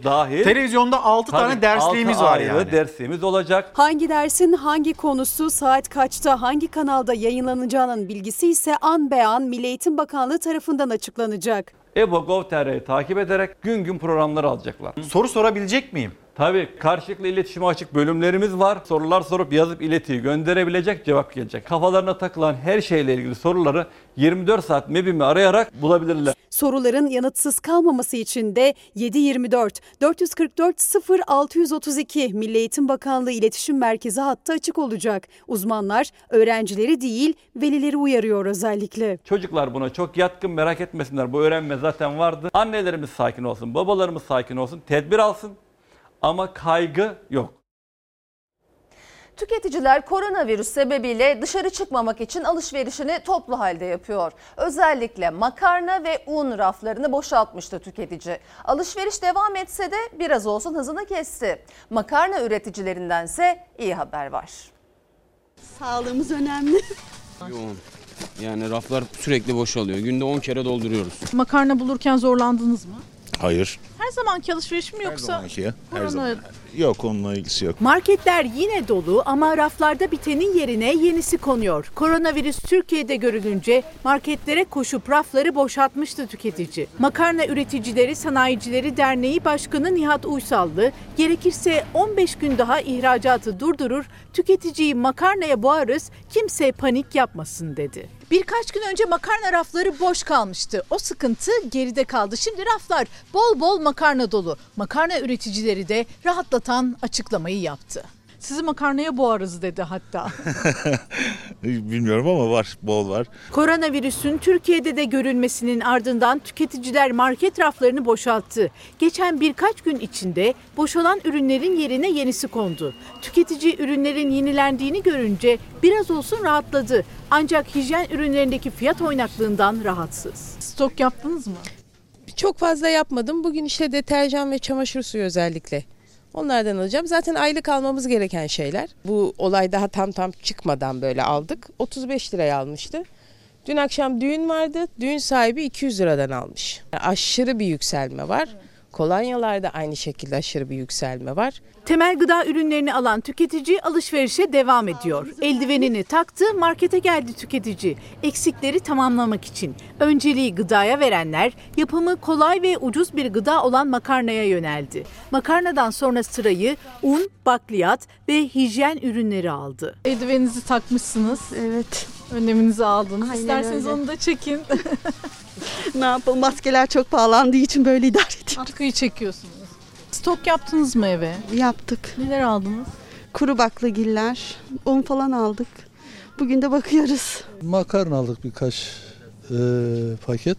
dahil. Televizyonda altı tane Tabii, dersliğimiz altı var ayrı yani. dersliğimiz olacak. Hangi dersin hangi konusu saat kaçta hangi kanalda yayınlanacağının bilgisi ise an be an Milli Eğitim Bakanlığı tarafından açıklanacak. EBO.gov.tr'yi takip ederek gün gün programlar alacaklar. Soru sorabilecek miyim? Tabii karşılıklı iletişime açık bölümlerimiz var. Sorular sorup yazıp iletiyi gönderebilecek, cevap gelecek. Kafalarına takılan her şeyle ilgili soruları 24 saat MEB'imi arayarak bulabilirler. Soruların yanıtsız kalmaması için de 724 444 0632 Milli Eğitim Bakanlığı İletişim Merkezi hattı açık olacak. Uzmanlar öğrencileri değil velileri uyarıyor özellikle. Çocuklar buna çok yatkın merak etmesinler. Bu öğrenme zaten vardı. Annelerimiz sakin olsun, babalarımız sakin olsun, tedbir alsın. Ama kaygı yok. Tüketiciler koronavirüs sebebiyle dışarı çıkmamak için alışverişini toplu halde yapıyor. Özellikle makarna ve un raflarını boşaltmıştı tüketici. Alışveriş devam etse de biraz olsun hızını kesti. Makarna üreticilerindense iyi haber var. Sağlığımız önemli. Yoğun. Yani raflar sürekli boşalıyor. Günde 10 kere dolduruyoruz. Makarna bulurken zorlandınız mı? Hayır. Her zamanki alışveriş mi yoksa? zamanki ya, her zaman. Yok onunla ilgisi yok. Marketler yine dolu ama raflarda bitenin yerine yenisi konuyor. Koronavirüs Türkiye'de görülünce marketlere koşup rafları boşaltmıştı tüketici. Makarna Üreticileri Sanayicileri Derneği Başkanı Nihat Uysallı, gerekirse 15 gün daha ihracatı durdurur, tüketiciyi makarnaya boğarız, kimse panik yapmasın dedi. Birkaç gün önce makarna rafları boş kalmıştı. O sıkıntı geride kaldı. Şimdi raflar bol bol makarna dolu. Makarna üreticileri de rahatlatan açıklamayı yaptı. Sizi makarnaya boğarız dedi hatta. Bilmiyorum ama var, bol var. Koronavirüsün Türkiye'de de görülmesinin ardından tüketiciler market raflarını boşalttı. Geçen birkaç gün içinde boşalan ürünlerin yerine yenisi kondu. Tüketici ürünlerin yenilendiğini görünce biraz olsun rahatladı. Ancak hijyen ürünlerindeki fiyat oynaklığından rahatsız. Stok yaptınız mı? Çok fazla yapmadım. Bugün işte deterjan ve çamaşır suyu özellikle. Onlardan alacağım. Zaten aylık almamız gereken şeyler. Bu olay daha tam tam çıkmadan böyle aldık. 35 liraya almıştı. Dün akşam düğün vardı. Düğün sahibi 200 liradan almış. Aşırı bir yükselme var. Kolonyalarda aynı şekilde aşırı bir yükselme var. Temel gıda ürünlerini alan tüketici alışverişe devam ediyor. Eldivenini taktı, markete geldi tüketici. Eksikleri tamamlamak için. Önceliği gıdaya verenler yapımı kolay ve ucuz bir gıda olan makarnaya yöneldi. Makarnadan sonra sırayı un, bakliyat ve hijyen ürünleri aldı. Eldiveninizi takmışsınız. Evet. Önleminizi aldınız. Aynen İsterseniz öyle. onu da çekin. Ne yapalım maskeler çok pahalandığı için böyle idare ediyoruz. Atkıyı çekiyorsunuz. Stok yaptınız mı eve? Yaptık. Neler aldınız? Kuru baklagiller, un falan aldık. Bugün de bakıyoruz. Makarna aldık birkaç e, paket.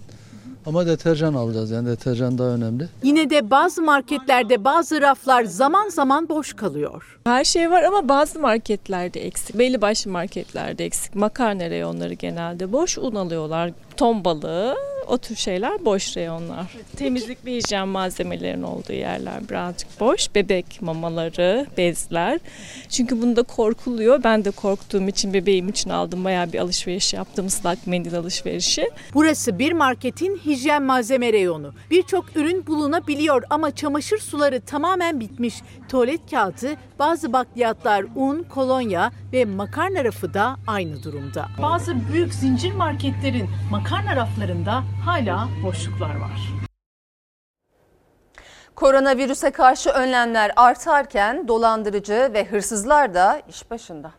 Ama deterjan alacağız yani deterjan daha önemli. Yine de bazı marketlerde bazı raflar zaman zaman boş kalıyor. Her şey var ama bazı marketlerde eksik. Belli başlı marketlerde eksik. Makarna reyonları genelde boş. Un alıyorlar. Ton balığı o tür şeyler boş reyonlar. Temizlik ve hijyen malzemelerinin olduğu yerler birazcık boş. Bebek mamaları, bezler. Çünkü bunda korkuluyor. Ben de korktuğum için bebeğim için aldım. Bayağı bir alışveriş yaptım. ıslak mendil alışverişi. Burası bir marketin hijyen malzeme reyonu. Birçok ürün bulunabiliyor ama çamaşır suları tamamen bitmiş. Tuvalet kağıdı, bazı bakliyatlar, un, kolonya ve makarna rafı da aynı durumda. Bazı büyük zincir marketlerin makarna raflarında hala boşluklar var. Koronavirüse karşı önlemler artarken dolandırıcı ve hırsızlar da iş başında.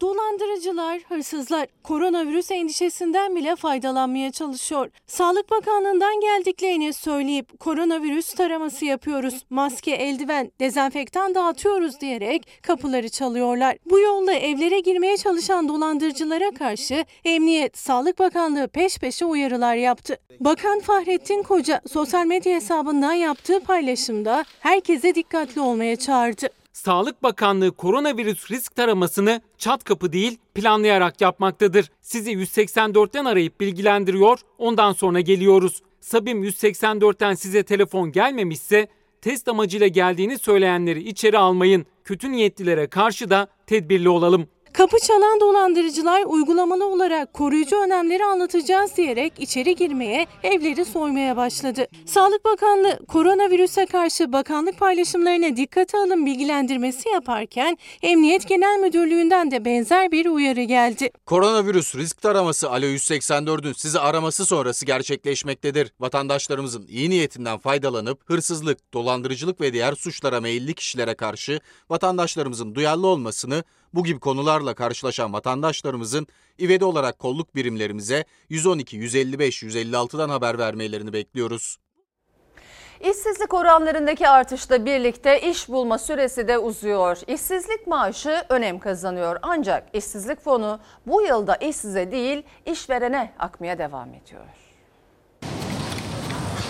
Dolandırıcılar, hırsızlar koronavirüs endişesinden bile faydalanmaya çalışıyor. Sağlık Bakanlığı'ndan geldiklerini söyleyip koronavirüs taraması yapıyoruz, maske, eldiven, dezenfektan dağıtıyoruz diyerek kapıları çalıyorlar. Bu yolla evlere girmeye çalışan dolandırıcılara karşı Emniyet, Sağlık Bakanlığı peş peşe uyarılar yaptı. Bakan Fahrettin Koca sosyal medya hesabından yaptığı paylaşımda herkese dikkatli olmaya çağırdı. Sağlık Bakanlığı koronavirüs risk taramasını çat kapı değil planlayarak yapmaktadır. Sizi 184'ten arayıp bilgilendiriyor, ondan sonra geliyoruz. Sabim 184'ten size telefon gelmemişse test amacıyla geldiğini söyleyenleri içeri almayın. Kötü niyetlilere karşı da tedbirli olalım. Kapı çalan dolandırıcılar uygulamalı olarak koruyucu önlemleri anlatacağız diyerek içeri girmeye, evleri soymaya başladı. Sağlık Bakanlığı koronavirüse karşı bakanlık paylaşımlarına dikkate alın bilgilendirmesi yaparken Emniyet Genel Müdürlüğü'nden de benzer bir uyarı geldi. Koronavirüs risk taraması Alo 184'ün sizi araması sonrası gerçekleşmektedir. Vatandaşlarımızın iyi niyetinden faydalanıp hırsızlık, dolandırıcılık ve diğer suçlara meyilli kişilere karşı vatandaşlarımızın duyarlı olmasını bu gibi konularla karşılaşan vatandaşlarımızın ivedi olarak kolluk birimlerimize 112, 155, 156'dan haber vermelerini bekliyoruz. İşsizlik oranlarındaki artışla birlikte iş bulma süresi de uzuyor. İşsizlik maaşı önem kazanıyor ancak işsizlik fonu bu yılda işsize değil işverene akmaya devam ediyor.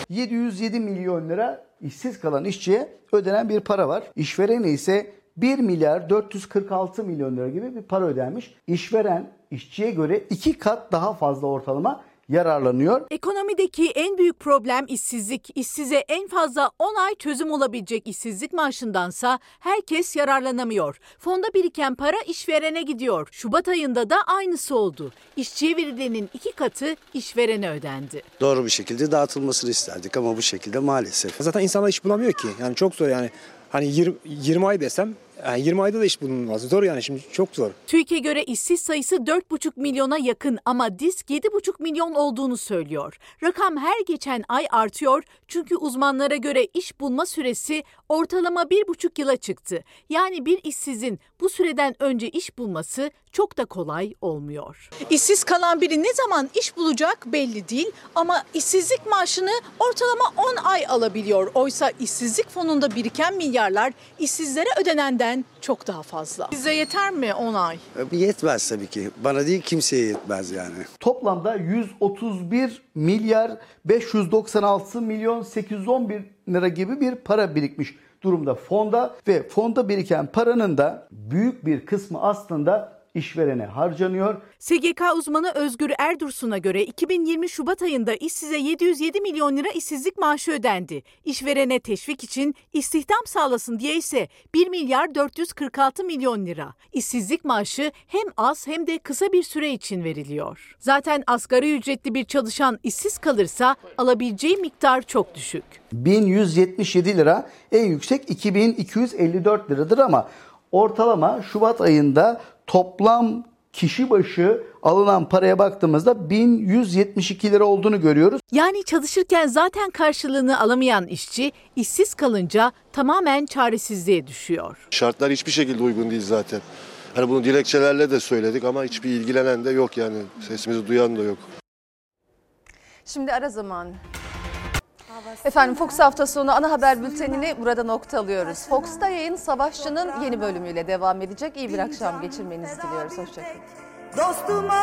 707 milyon lira işsiz kalan işçiye ödenen bir para var. İşverene ise 1 milyar 446 milyon lira gibi bir para ödenmiş. İşveren işçiye göre iki kat daha fazla ortalama yararlanıyor. Ekonomideki en büyük problem işsizlik. İşsize en fazla 10 ay çözüm olabilecek işsizlik maaşındansa herkes yararlanamıyor. Fonda biriken para işverene gidiyor. Şubat ayında da aynısı oldu. İşçiye verilenin iki katı işverene ödendi. Doğru bir şekilde dağıtılmasını isterdik ama bu şekilde maalesef. Zaten insanlar iş bulamıyor ki. Yani çok zor yani. Hani 20, 20 ay desem yani 20 ayda da iş bulunmaz. Zor yani şimdi çok zor. TÜİK'e göre işsiz sayısı 4,5 milyona yakın ama disk 7,5 milyon olduğunu söylüyor. Rakam her geçen ay artıyor çünkü uzmanlara göre iş bulma süresi ortalama 1,5 yıla çıktı. Yani bir işsizin bu süreden önce iş bulması çok da kolay olmuyor. İşsiz kalan biri ne zaman iş bulacak belli değil ama işsizlik maaşını ortalama 10 ay alabiliyor. Oysa işsizlik fonunda biriken milyarlar işsizlere ödenenden çok daha fazla. Size yeter mi 10 ay? Yetmez tabii ki. Bana değil kimseye yetmez yani. Toplamda 131 milyar 596 milyon 811 lira gibi bir para birikmiş durumda fonda ve fonda biriken paranın da büyük bir kısmı aslında işverene harcanıyor. SGK uzmanı Özgür Erdursun'a göre 2020 Şubat ayında işsize 707 milyon lira işsizlik maaşı ödendi. İşverene teşvik için istihdam sağlasın diye ise 1 milyar 446 milyon lira. İşsizlik maaşı hem az hem de kısa bir süre için veriliyor. Zaten asgari ücretli bir çalışan işsiz kalırsa alabileceği miktar çok düşük. 1177 lira en yüksek 2254 liradır ama ortalama Şubat ayında toplam kişi başı alınan paraya baktığımızda 1172 lira olduğunu görüyoruz. Yani çalışırken zaten karşılığını alamayan işçi işsiz kalınca tamamen çaresizliğe düşüyor. Şartlar hiçbir şekilde uygun değil zaten. Hani bunu dilekçelerle de söyledik ama hiçbir ilgilenen de yok yani. Sesimizi duyan da yok. Şimdi ara zaman. Efendim Fox hafta sonu ana haber bültenini burada nokta alıyoruz. Fox'ta yayın Savaşçı'nın yeni bölümüyle devam edecek. İyi bir akşam geçirmenizi diliyoruz. Hoşçakalın. Dostuma